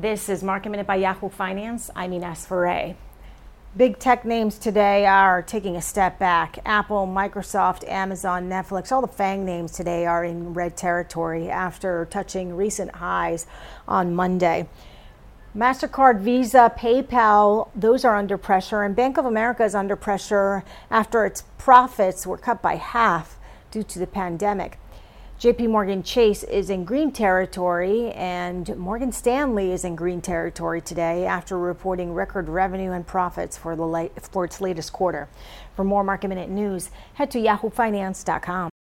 This is Market Minute by Yahoo Finance. I'm Ines Ferre. Big tech names today are taking a step back. Apple, Microsoft, Amazon, Netflix, all the FANG names today are in red territory after touching recent highs on Monday. MasterCard, Visa, PayPal, those are under pressure, and Bank of America is under pressure after its profits were cut by half due to the pandemic. JP Morgan Chase is in green territory, and Morgan Stanley is in green territory today after reporting record revenue and profits for, the for its latest quarter. For more market minute news, head to yahoofinance.com.